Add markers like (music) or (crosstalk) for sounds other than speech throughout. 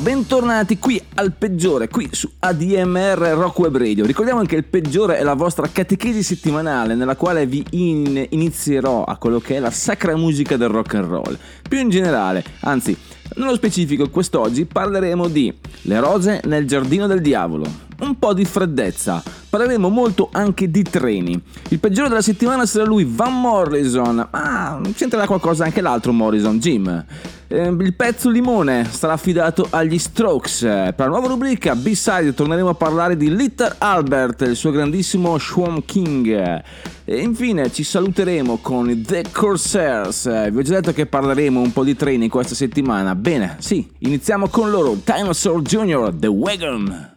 Bentornati qui al peggiore, qui su ADMR Rock Web Radio. Ricordiamo che il peggiore è la vostra catechesi settimanale nella quale vi in- inizierò a quello che è la sacra musica del rock and roll. Più in generale, anzi, nello specifico, quest'oggi parleremo di Le rose nel giardino del diavolo, un po' di freddezza, parleremo molto anche di treni. Il peggiore della settimana sarà lui, Van Morrison. Ah, c'entrerà qualcosa anche l'altro Morrison, Jim. Eh, il pezzo limone sarà affidato agli Strokes. Per la nuova rubrica B-Side torneremo a parlare di Little Albert, il suo grandissimo Swamp King. E infine ci saluteremo con The Corsairs. Vi ho già detto che parleremo un po' di treni questa settimana. Bene, sì, iniziamo con loro. Dinosaur Jr., The Wagon.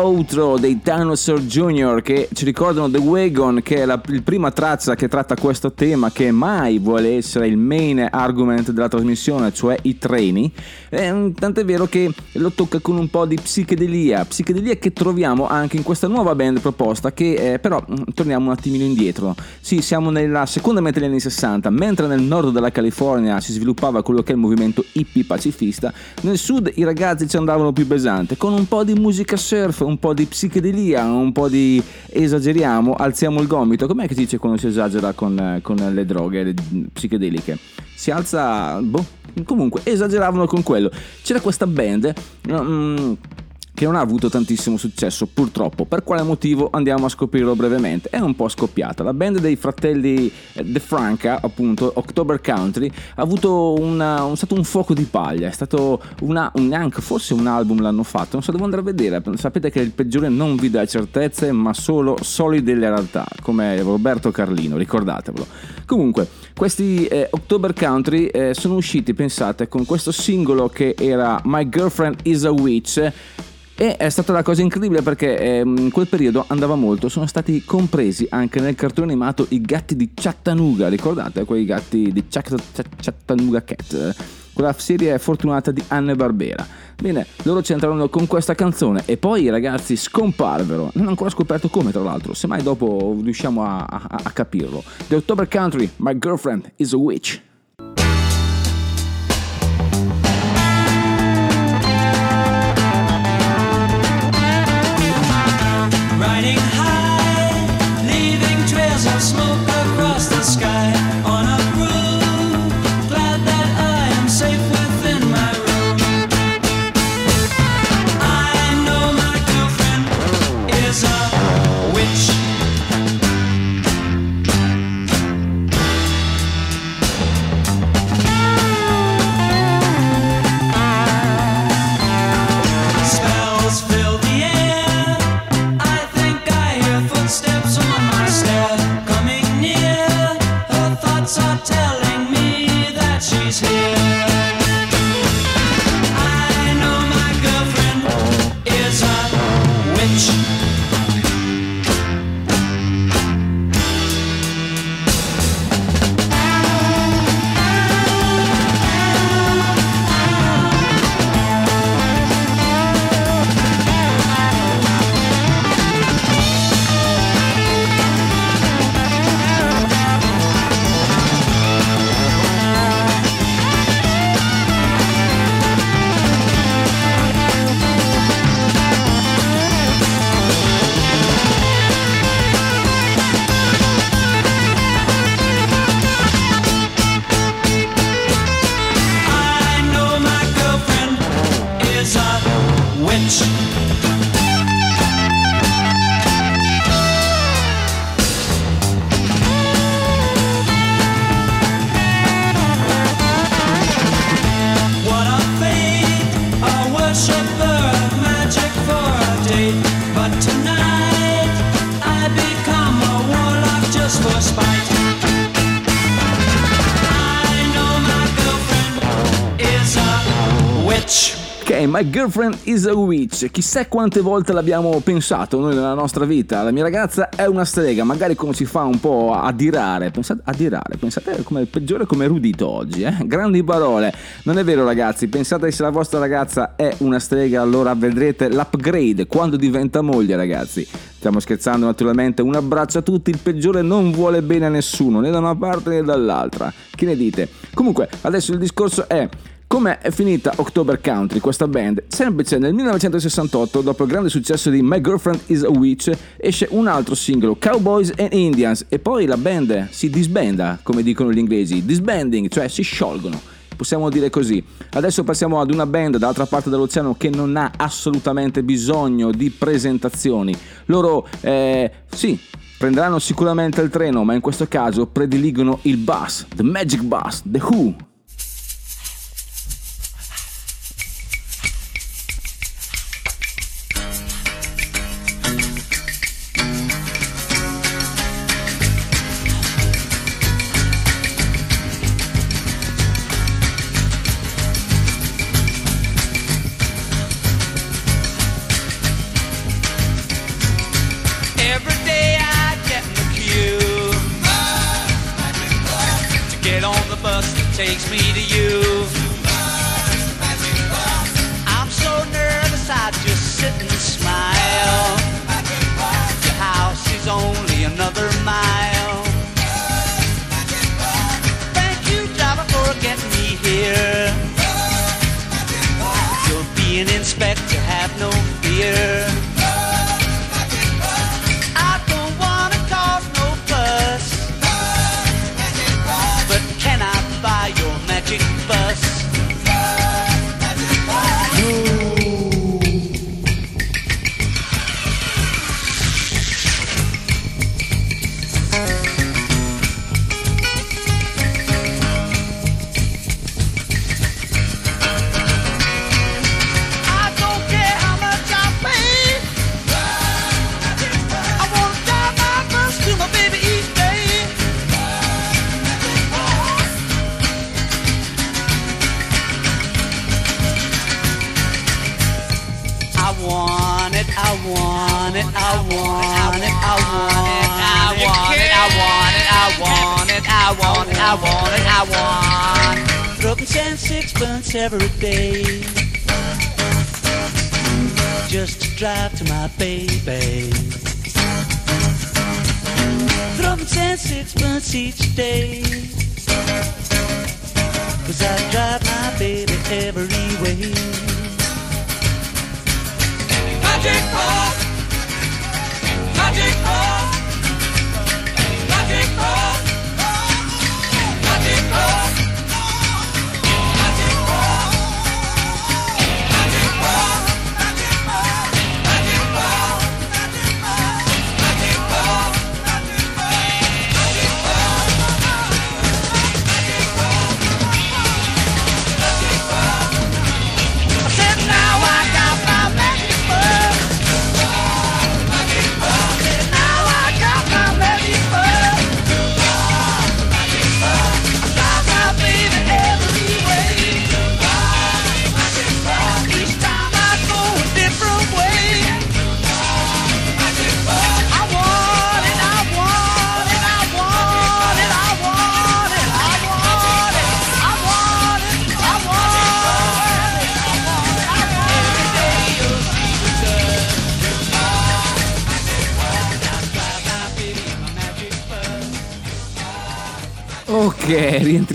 Outro dei Dinosaur Jr. che ci ricordano The Wagon, che è la prima traccia che tratta questo tema, che mai vuole essere il main argument della trasmissione, cioè i treni. Eh, tant'è vero che lo tocca con un po' di psichedelia, psichedelia che troviamo anche in questa nuova band proposta, che eh, però mm, torniamo un attimino indietro. Sì, siamo nella seconda metà degli anni 60, mentre nel nord della California si sviluppava quello che è il movimento hippie pacifista, nel sud i ragazzi ci andavano più pesante, con un po' di musica surf, un po' di psichedelia, un po' di esageriamo, alziamo il gomito. Com'è che si dice quando si esagera con, con le droghe le psichedeliche? Si alza, boh, comunque esageravano con quello. C'era questa band. mm, che non ha avuto tantissimo successo purtroppo. Per quale motivo andiamo a scoprirlo brevemente. È un po' scoppiata. La band dei fratelli eh, De Franca, appunto, October Country, ha avuto una, un, stato un fuoco di paglia. È stato una, un, neanche forse un album l'hanno fatto. Non so, devo andare a vedere. Sapete che il peggiore non vi dà certezze, ma solo solide realtà, come Roberto Carlino, ricordatevelo. Comunque, questi eh, October Country eh, sono usciti, pensate, con questo singolo che era My Girlfriend is a Witch. E è stata una cosa incredibile perché ehm, in quel periodo andava molto, sono stati compresi anche nel cartone animato i gatti di Chattanooga, ricordate quei gatti di Chat- Chat- Chattanooga Cat? Quella serie fortunata di Anne Barbera. Bene, loro ci entrarono con questa canzone e poi i ragazzi scomparvero. Non ho ancora scoperto come, tra l'altro, semmai dopo riusciamo a, a- a capirlo. The October Country, My Girlfriend is a Witch. My Girlfriend is a Witch. Chissà quante volte l'abbiamo pensato noi nella nostra vita. La mia ragazza è una strega, magari come si fa un po' a dirare. Pensate, a dirare, pensate come peggiore come erudito oggi, eh? Grandi parole. Non è vero ragazzi, pensate se la vostra ragazza è una strega, allora vedrete l'upgrade quando diventa moglie ragazzi. Stiamo scherzando naturalmente, un abbraccio a tutti, il peggiore non vuole bene a nessuno, né da una parte né dall'altra. Che ne dite? Comunque, adesso il discorso è... Come è finita October Country, questa band? Semplice, nel 1968, dopo il grande successo di My Girlfriend is a Witch, esce un altro singolo, Cowboys and Indians, e poi la band si disbanda, come dicono gli inglesi, disbanding, cioè si sciolgono. Possiamo dire così. Adesso passiamo ad una band dall'altra parte dell'oceano che non ha assolutamente bisogno di presentazioni. Loro, eh, sì, prenderanno sicuramente il treno, ma in questo caso prediligono il bus, The Magic Bus, The Who.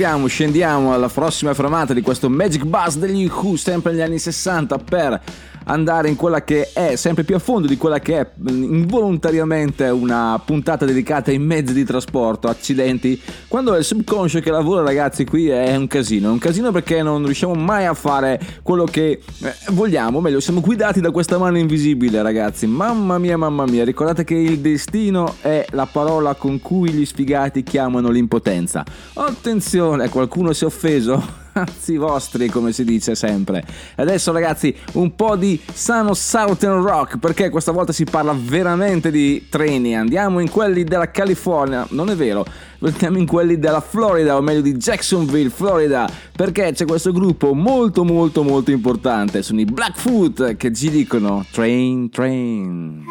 Rientriamo, scendiamo alla prossima fermata di questo Magic Bus degli Who, sempre negli anni 60, per andare in quella che è sempre più a fondo di quella che è mh, involontariamente una puntata dedicata ai mezzi di trasporto. Accidenti, quando è il subconscio che lavora, ragazzi, qui è un casino. È un casino perché non riusciamo mai a fare quello che eh, vogliamo, meglio, siamo guidati da questa mano invisibile, ragazzi. Mamma mia, mamma mia, ricordate che il destino è la parola con cui gli sfigati chiamano l'impotenza. Attenzione, qualcuno si è offeso? Cazzi vostri, come si dice sempre. Adesso, ragazzi, un po' di sano Southern Rock, perché questa volta si parla veramente di treni. Andiamo in quelli della California, non è vero, andiamo in quelli della Florida, o meglio di Jacksonville, Florida, perché c'è questo gruppo molto, molto, molto importante. Sono i Blackfoot che ci dicono Train, train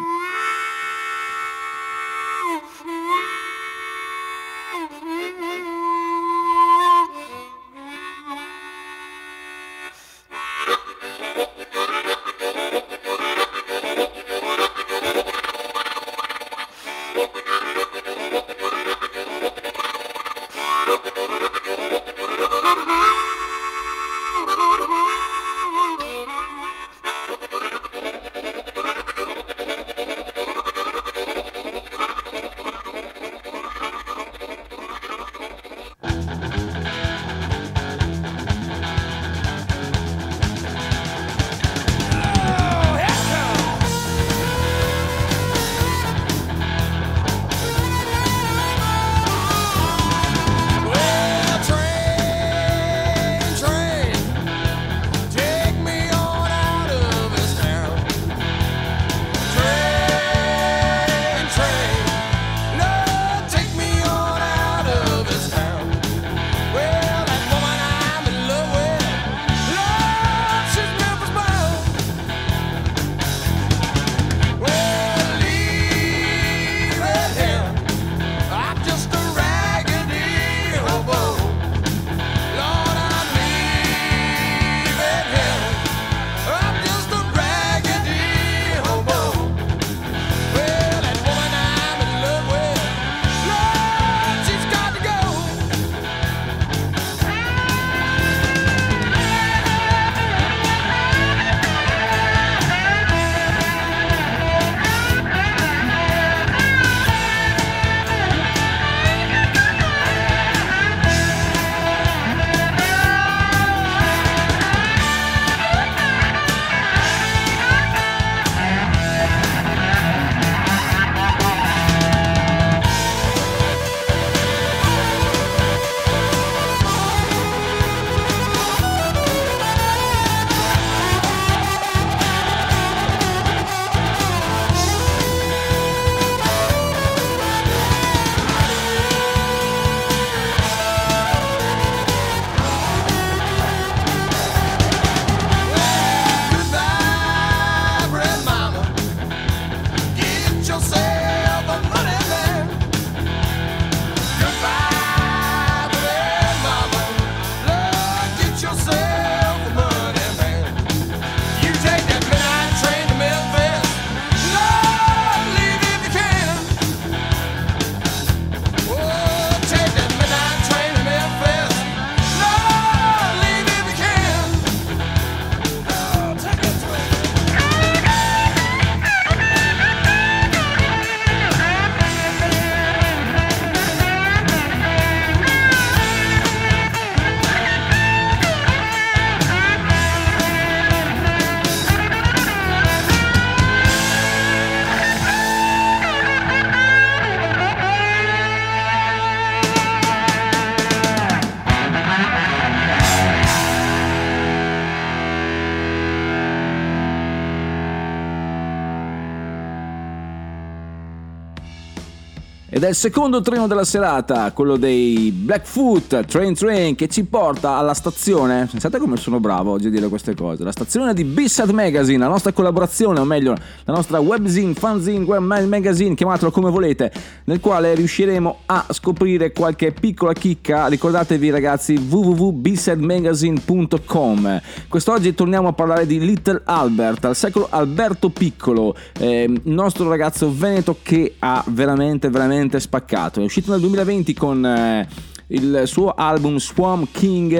è secondo treno della serata, quello dei Blackfoot Train Train, che ci porta alla stazione. Pensate come sono bravo oggi a dire queste cose. La stazione di B-Side Magazine, la nostra collaborazione, o meglio, la nostra webzine, fanzine, web magazine, chiamatelo come volete, nel quale riusciremo a scoprire qualche piccola chicca. Ricordatevi ragazzi www.bsidemagazine.com. Quest'oggi torniamo a parlare di Little Albert, al secolo Alberto Piccolo, il nostro ragazzo veneto che ha veramente, veramente spaccato. È uscito nel 2020 con... eh, il suo album Swamp King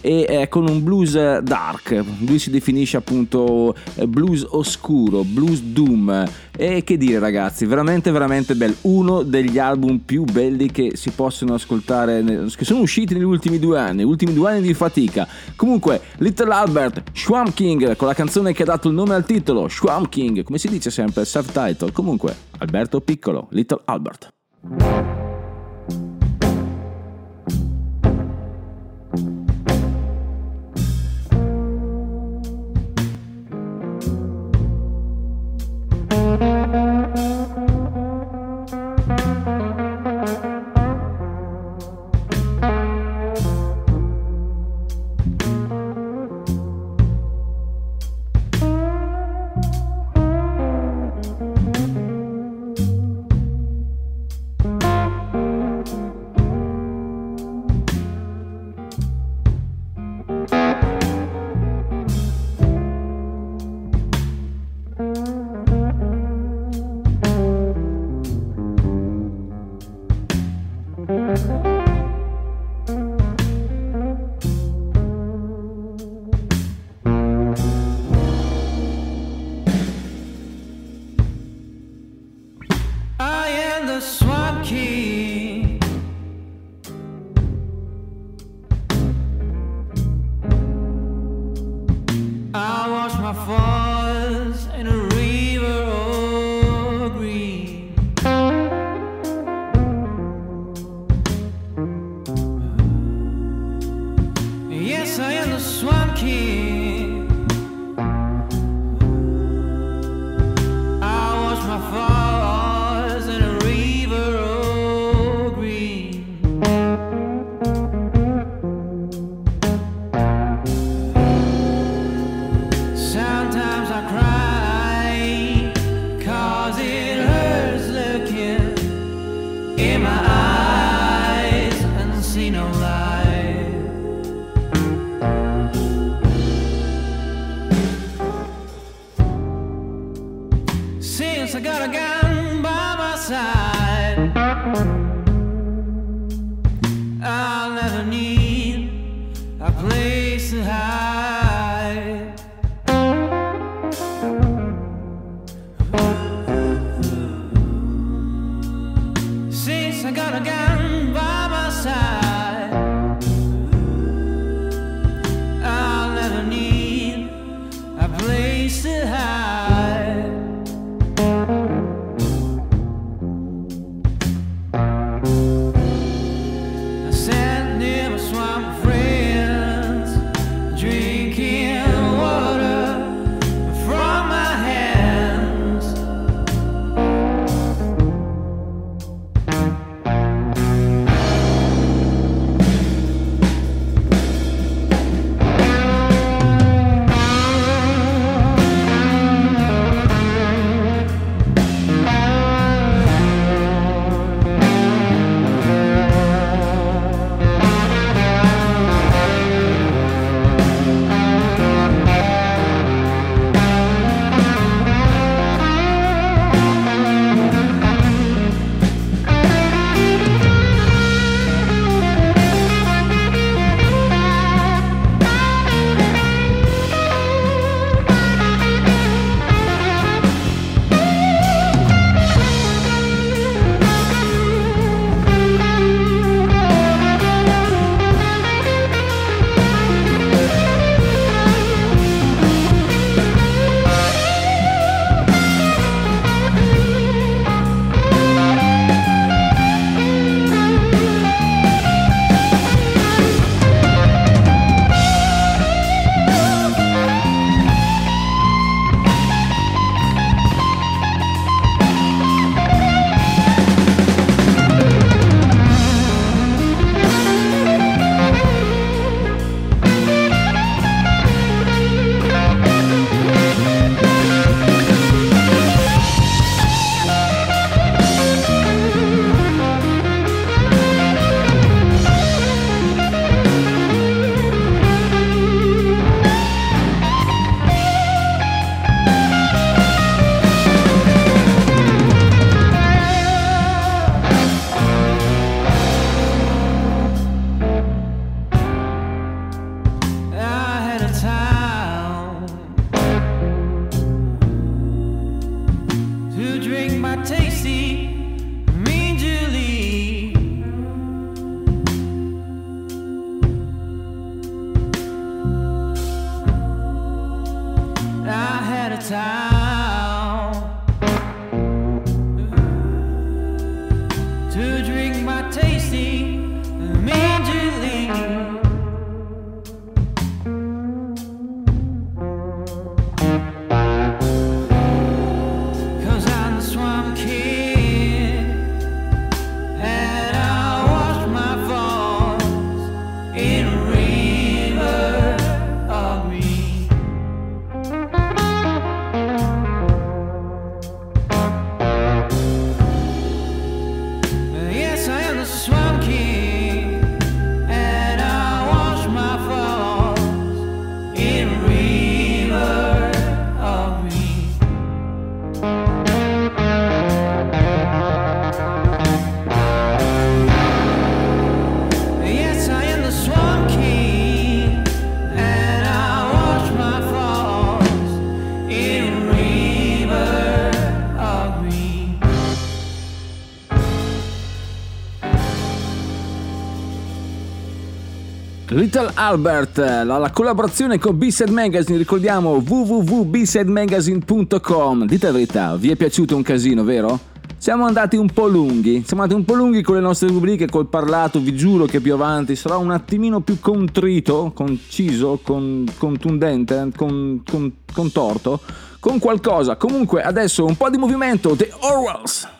e eh, con un blues dark. Lui si definisce appunto eh, blues oscuro blues doom. E che dire ragazzi veramente veramente bello uno degli album più belli che si possono ascoltare che sono usciti negli ultimi due anni ultimi due anni di fatica. Comunque Little Albert Swamp King con la canzone che ha dato il nome al titolo Swamp King come si dice sempre self-title comunque Alberto Piccolo Little Albert I Little Albert, la, la collaborazione con B-Side Magazine, ricordiamo www.bsidemagazine.com. Dite la verità, vi è piaciuto un casino, vero? Siamo andati un po' lunghi, siamo andati un po' lunghi con le nostre rubriche, col parlato, vi giuro che più avanti sarà un attimino più contrito, conciso, con, contundente, con, con, contorto, con qualcosa. Comunque adesso un po' di movimento, The Orwells.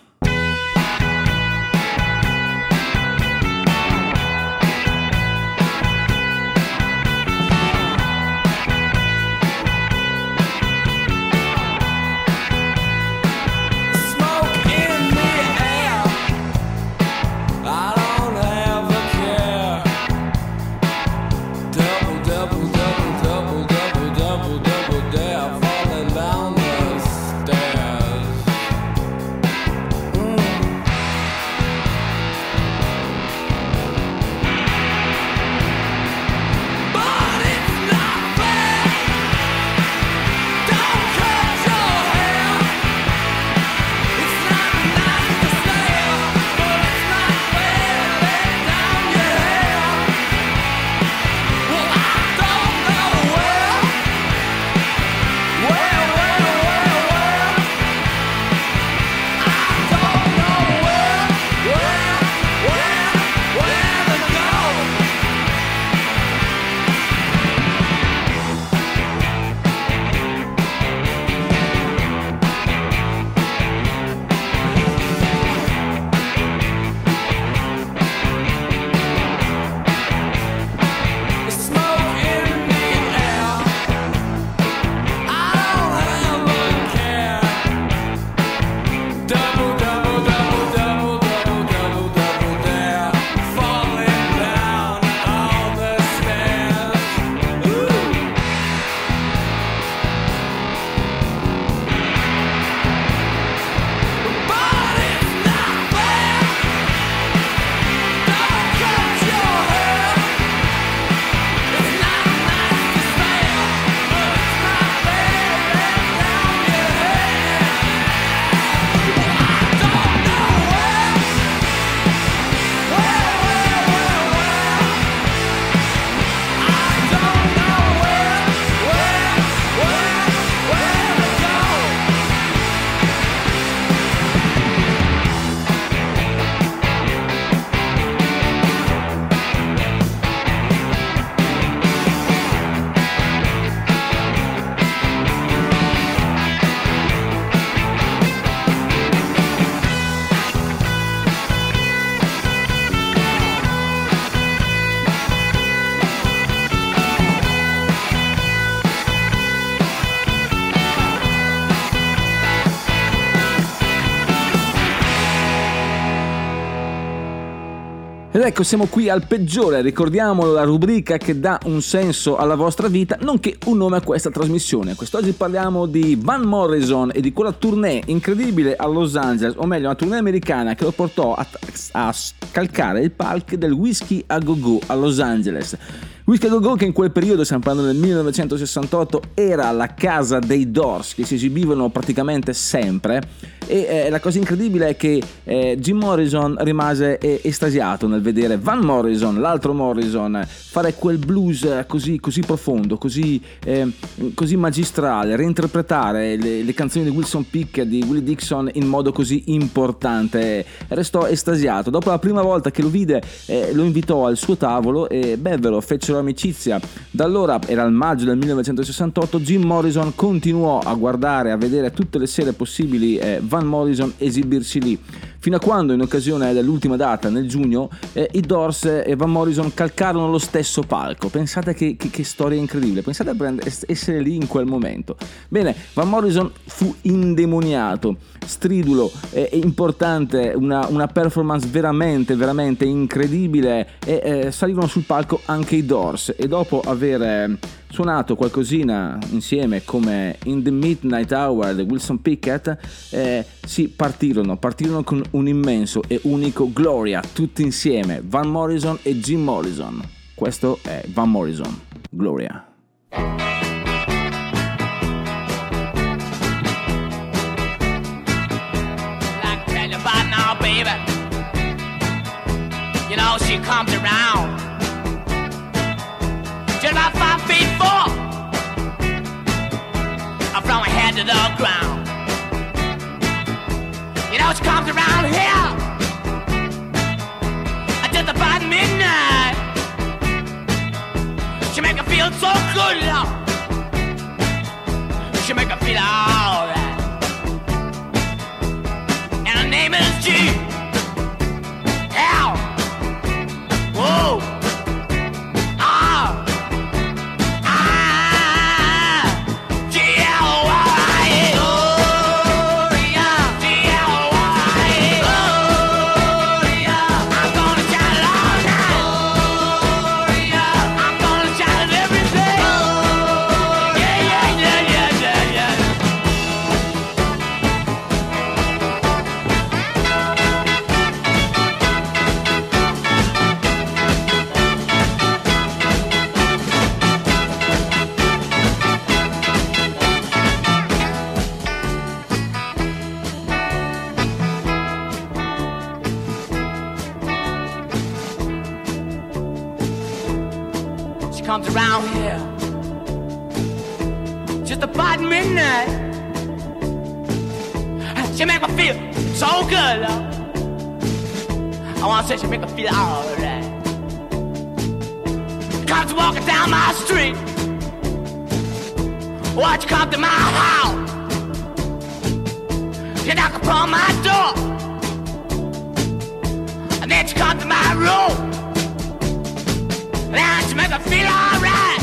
Ecco, siamo qui al peggiore, ricordiamolo la rubrica che dà un senso alla vostra vita, nonché un nome a questa trasmissione. Quest'oggi parliamo di Van Morrison e di quella tournée incredibile a Los Angeles, o meglio, una tournée americana che lo portò a, a scalcare il palco del Whisky a Go Go a Los Angeles. Whisky a Go Go che in quel periodo, stiamo parlando del 1968, era la casa dei Doors che si esibivano praticamente sempre e eh, la cosa incredibile è che eh, Jim Morrison rimase eh, estasiato nel vedere Van Morrison, l'altro Morrison, fare quel blues eh, così, così profondo, così, eh, così magistrale, reinterpretare le, le canzoni di Wilson Pickett, di Willie Dixon in modo così importante. Restò estasiato. Dopo la prima volta che lo vide, eh, lo invitò al suo tavolo e bevvero, fecero amicizia. Da allora, era il maggio del 1968, Jim Morrison continuò a guardare, a vedere tutte le sere possibili eh, Van Morrison esibirsi lì. Fino a quando, in occasione dell'ultima data, nel giugno, eh, i Doors e Van Morrison calcarono lo stesso palco. Pensate che, che- che storia incredibile, pensate a es- essere lì in quel momento. Bene, Van Morrison fu indemoniato, stridulo, eh, importante, una, una performance veramente, veramente incredibile e eh, salirono sul palco anche i Doors e dopo aver eh, suonato qualcosina insieme come In the Midnight Hour di Wilson Pickett, eh, si partirono, partirono con un immenso e unico Gloria, tutti insieme, Van Morrison e Jim Morrison. Questo è Van Morrison, Gloria. You know she comes around. Just about five feet four. From her head to the ground. You know she comes around. So good, Lord. She make her feel alright. And her name is G. Watch you come to my house. You knock upon my door. And then she come to my room. Now she make me feel alright.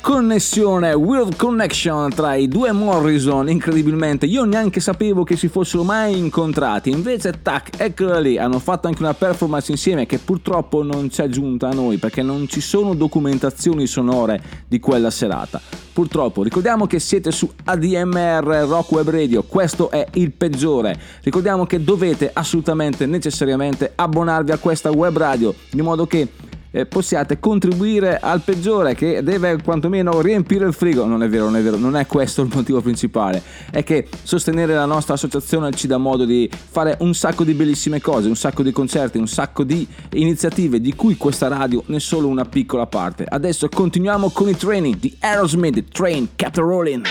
Connessione, Weird Connection tra i due Morrison, incredibilmente. Io neanche sapevo che si fossero mai incontrati. Invece, tac, eccolo lì. Hanno fatto anche una performance insieme che purtroppo non ci è giunta a noi perché non ci sono documentazioni sonore di quella serata. Purtroppo, ricordiamo che siete su ADMR Rock Web Radio, questo è il peggiore. Ricordiamo che dovete assolutamente, necessariamente abbonarvi a questa web radio di modo che eh, possiate contribuire al peggiore che deve quantomeno riempire il frigo. Non è vero, non è vero, non è questo il motivo principale. È che sostenere la nostra associazione ci dà modo di fare un sacco di bellissime cose, un sacco di concerti, un sacco di iniziative di cui questa radio ne è solo una piccola parte. Adesso continuiamo con i training di Aerosmith, Train Kept Rolling.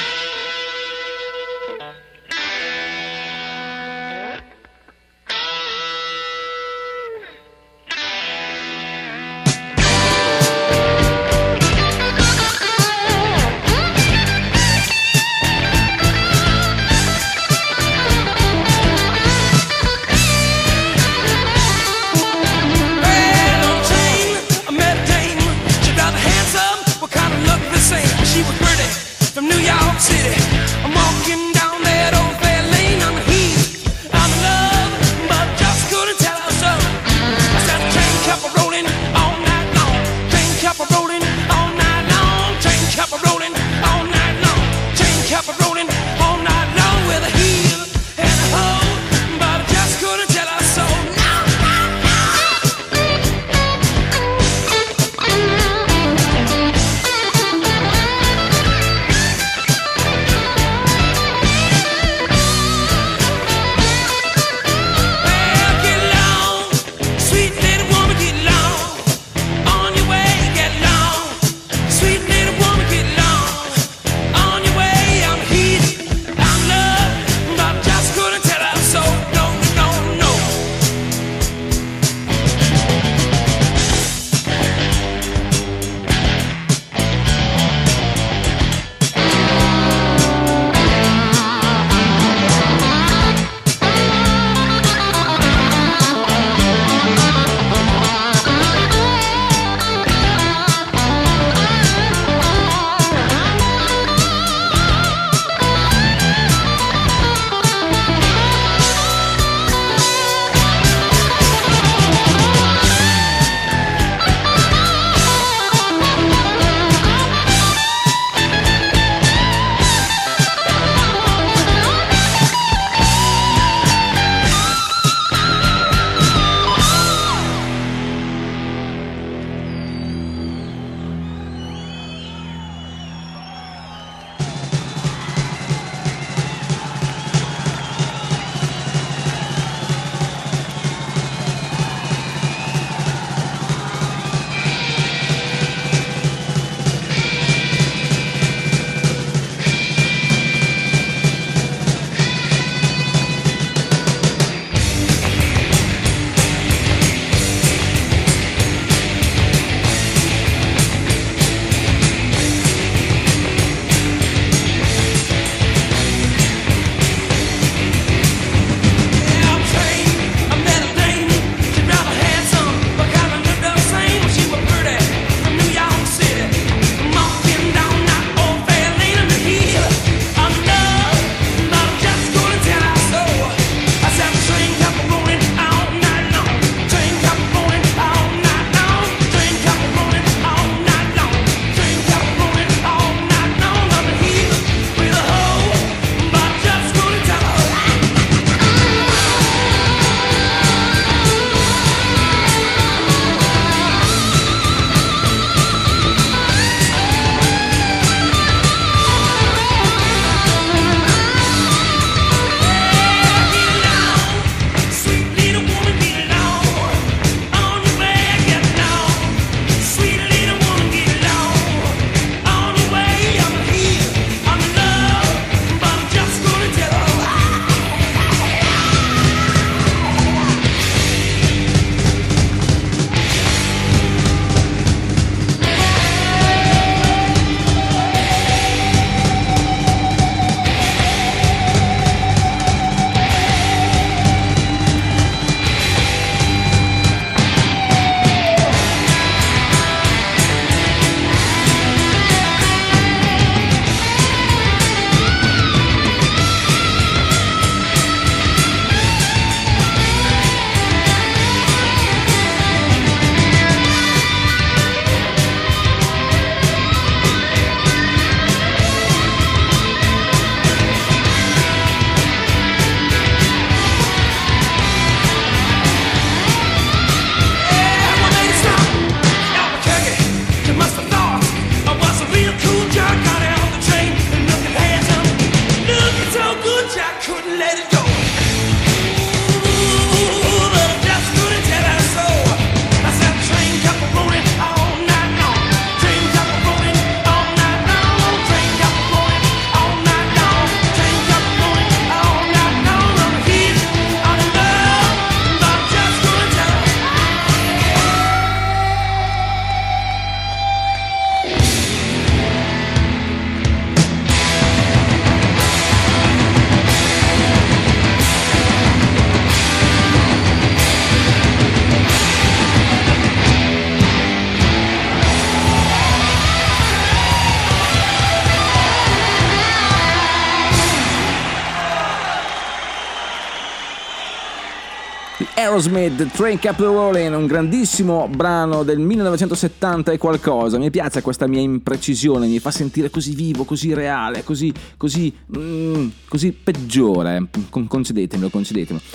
Aerosmith, The Train Kept Rolling, un grandissimo brano del 1970 e qualcosa. Mi piace questa mia imprecisione, mi fa sentire così vivo, così reale, così, così, mm, così peggiore. Con- Concedetemelo, concedetemelo.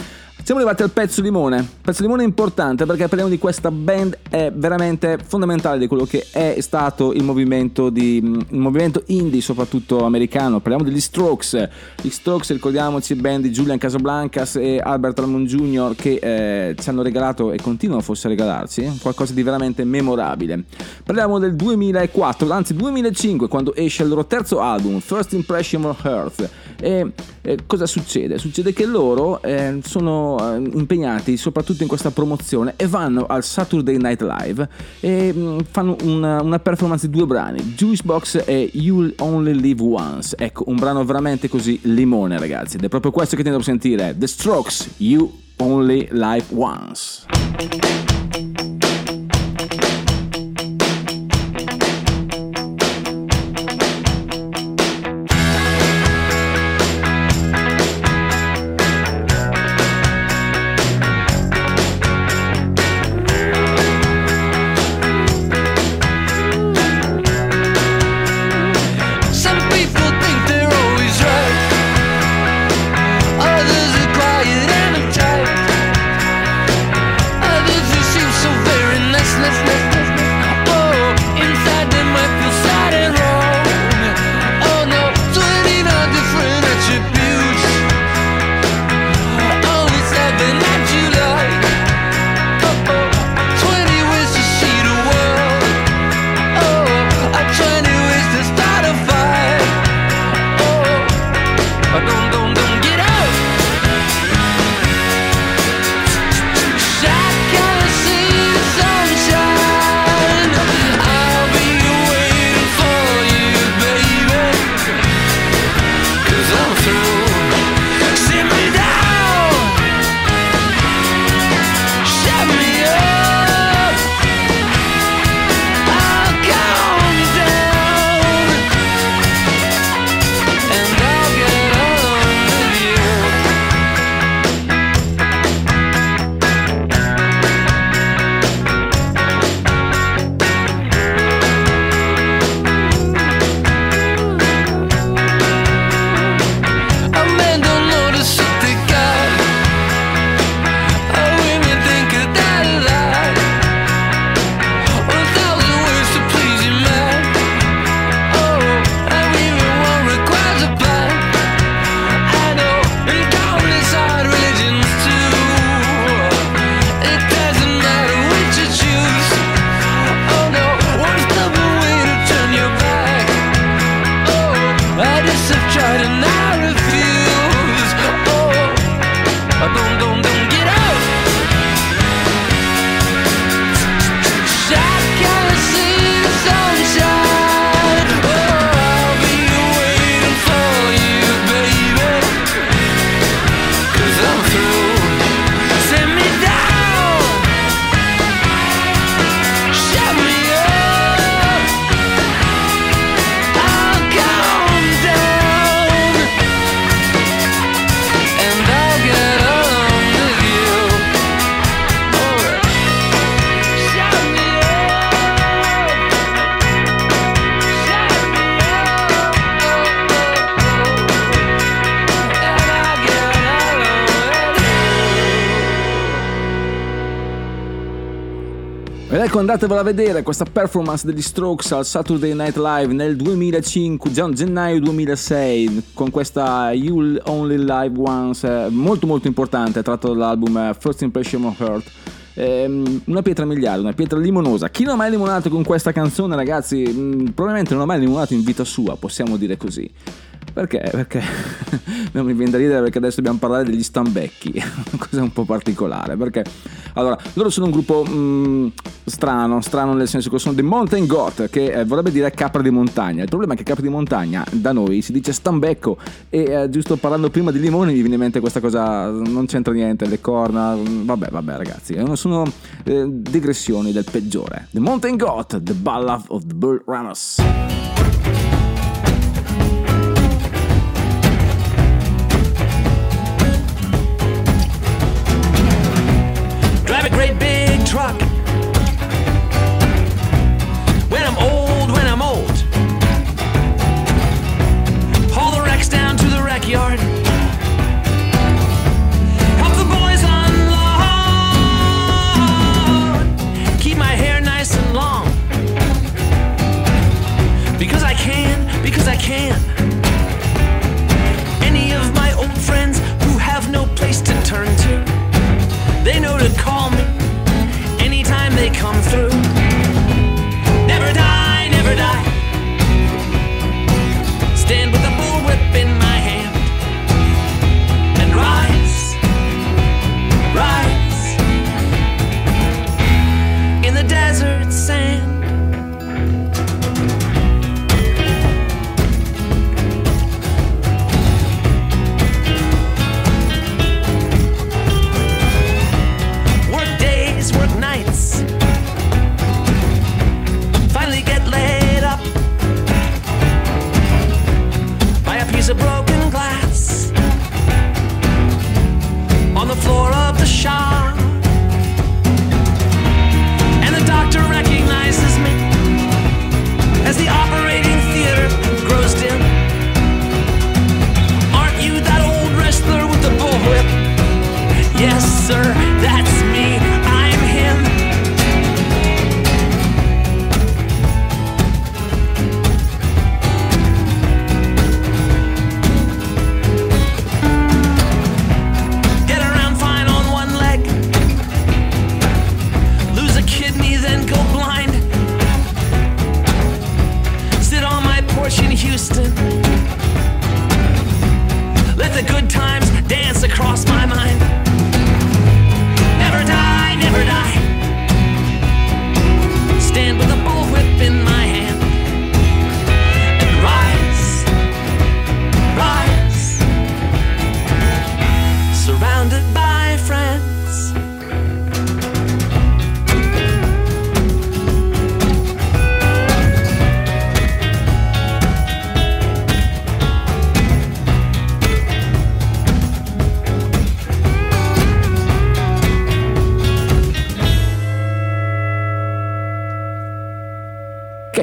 Siamo arrivati al pezzo limone. Pezzo limone importante perché parliamo di questa band è veramente fondamentale di quello che è stato il movimento, di, il movimento indie, soprattutto americano. Parliamo degli Strokes. Gli Strokes, ricordiamoci, band di Julian Casablancas e Albert Almond Jr. che eh, ci hanno regalato e continuano forse a regalarci qualcosa di veramente memorabile. Parliamo del 2004, anzi 2005, quando esce il loro terzo album, First Impression of Earth. E eh, cosa succede? Succede che loro eh, sono eh, impegnati soprattutto in questa promozione e vanno al Saturday Night Live e mh, fanno una, una performance di due brani, Juice Box e You'll Only Live Once. Ecco, un brano veramente così limone ragazzi ed è proprio questo che tendo a sentire, The Strokes, You Only Live Once. Andatevela a vedere questa performance degli Strokes al Saturday Night Live nel 2005, già gennaio 2006, con questa You'll Only Live Once, eh, molto molto importante, tratto dall'album eh, First Impression of Earth. Ehm, una pietra miliare, una pietra limonosa. Chi non ha mai limonato con questa canzone, ragazzi, mh, probabilmente non ha mai limonato in vita sua, possiamo dire così. Perché? Perché (laughs) non mi viene da ridere perché adesso dobbiamo parlare degli stambecchi, (laughs) cosa un po' particolare. Perché allora, loro sono un gruppo mm, strano, strano nel senso che sono dei Mountain Goat, che eh, vorrebbe dire capra di montagna. Il problema è che capra di montagna da noi si dice stambecco e eh, giusto parlando prima di limoni mi viene in mente questa cosa, non c'entra niente, le corna, mm, vabbè, vabbè ragazzi, eh, sono eh, digressioni del peggiore. The Mountain Goat, The Ballad of the Bird Runners. truck.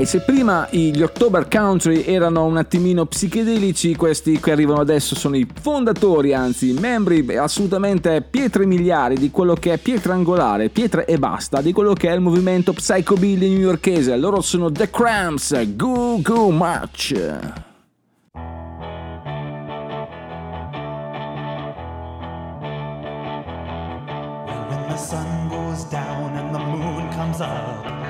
se prima gli October Country erano un attimino psichedelici, questi che arrivano adesso sono i fondatori, anzi membri assolutamente pietre miliari di quello che è pietra angolare, pietre e basta, di quello che è il movimento psychobilly newyorchese. Loro sono The Cramps, Goo Goo Much. sun goes down and the moon comes up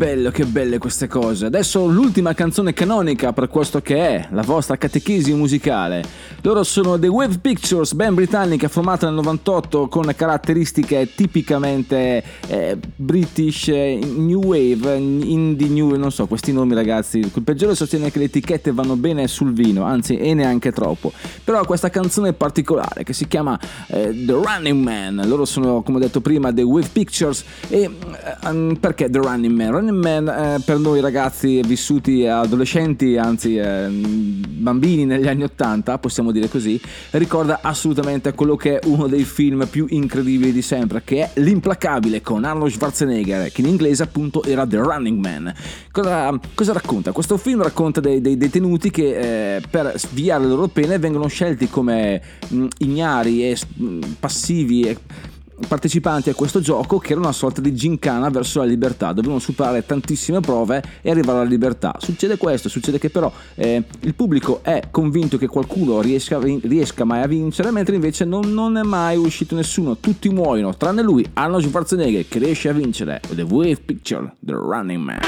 bello, che belle queste cose. Adesso l'ultima canzone canonica per questo che è la vostra catechesi musicale. Loro sono The Wave Pictures, band britannica formata nel 98 con caratteristiche tipicamente eh, British, eh, New Wave, Indie New, non so, questi nomi ragazzi. Il peggiore sostiene che le etichette vanno bene sul vino, anzi e neanche troppo. Però questa canzone particolare che si chiama eh, The Running Man. Loro sono, come ho detto prima, The Wave Pictures e eh, perché The Running Man? Running Man eh, per noi ragazzi vissuti adolescenti, anzi bambini negli anni 80, possiamo dire così, ricorda assolutamente quello che è uno dei film più incredibili di sempre, che è L'implacabile con Arnold Schwarzenegger, che in inglese appunto era The Running Man. Cosa, cosa racconta? Questo film racconta dei, dei detenuti che eh, per sviare le loro pene vengono scelti come mh, ignari e mh, passivi e partecipanti a questo gioco che era una sorta di gincana verso la libertà, dovevano superare tantissime prove e arrivare alla libertà. Succede questo, succede che però eh, il pubblico è convinto che qualcuno riesca, riesca mai a vincere, mentre invece non, non è mai uscito nessuno, tutti muoiono, tranne lui, Arnold Schwarzenegger, che riesce a vincere The Wave Picture, The Running Man.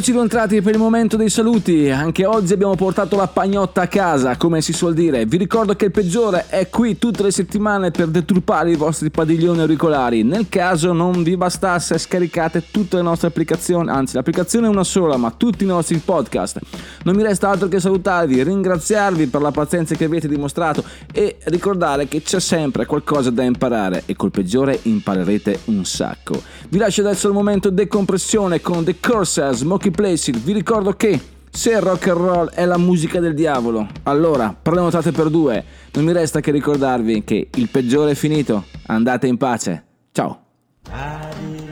Eccoci rientrati per il momento dei saluti. Anche oggi abbiamo portato la pagnotta a casa, come si suol dire. Vi ricordo che il peggiore è qui tutte le settimane per deturpare i vostri padiglioni auricolari. Nel caso non vi bastasse, scaricate tutte le nostre applicazioni, anzi l'applicazione è una sola, ma tutti i nostri podcast. Non mi resta altro che salutarvi, ringraziarvi per la pazienza che avete dimostrato e ricordare che c'è sempre qualcosa da imparare e col peggiore imparerete un sacco. Vi lascio adesso il momento decompressione con The Corsa, Smoky Places. Vi ricordo che se il rock and roll è la musica del diavolo, allora prenotate per due. Non mi resta che ricordarvi che il peggiore è finito. Andate in pace. Ciao.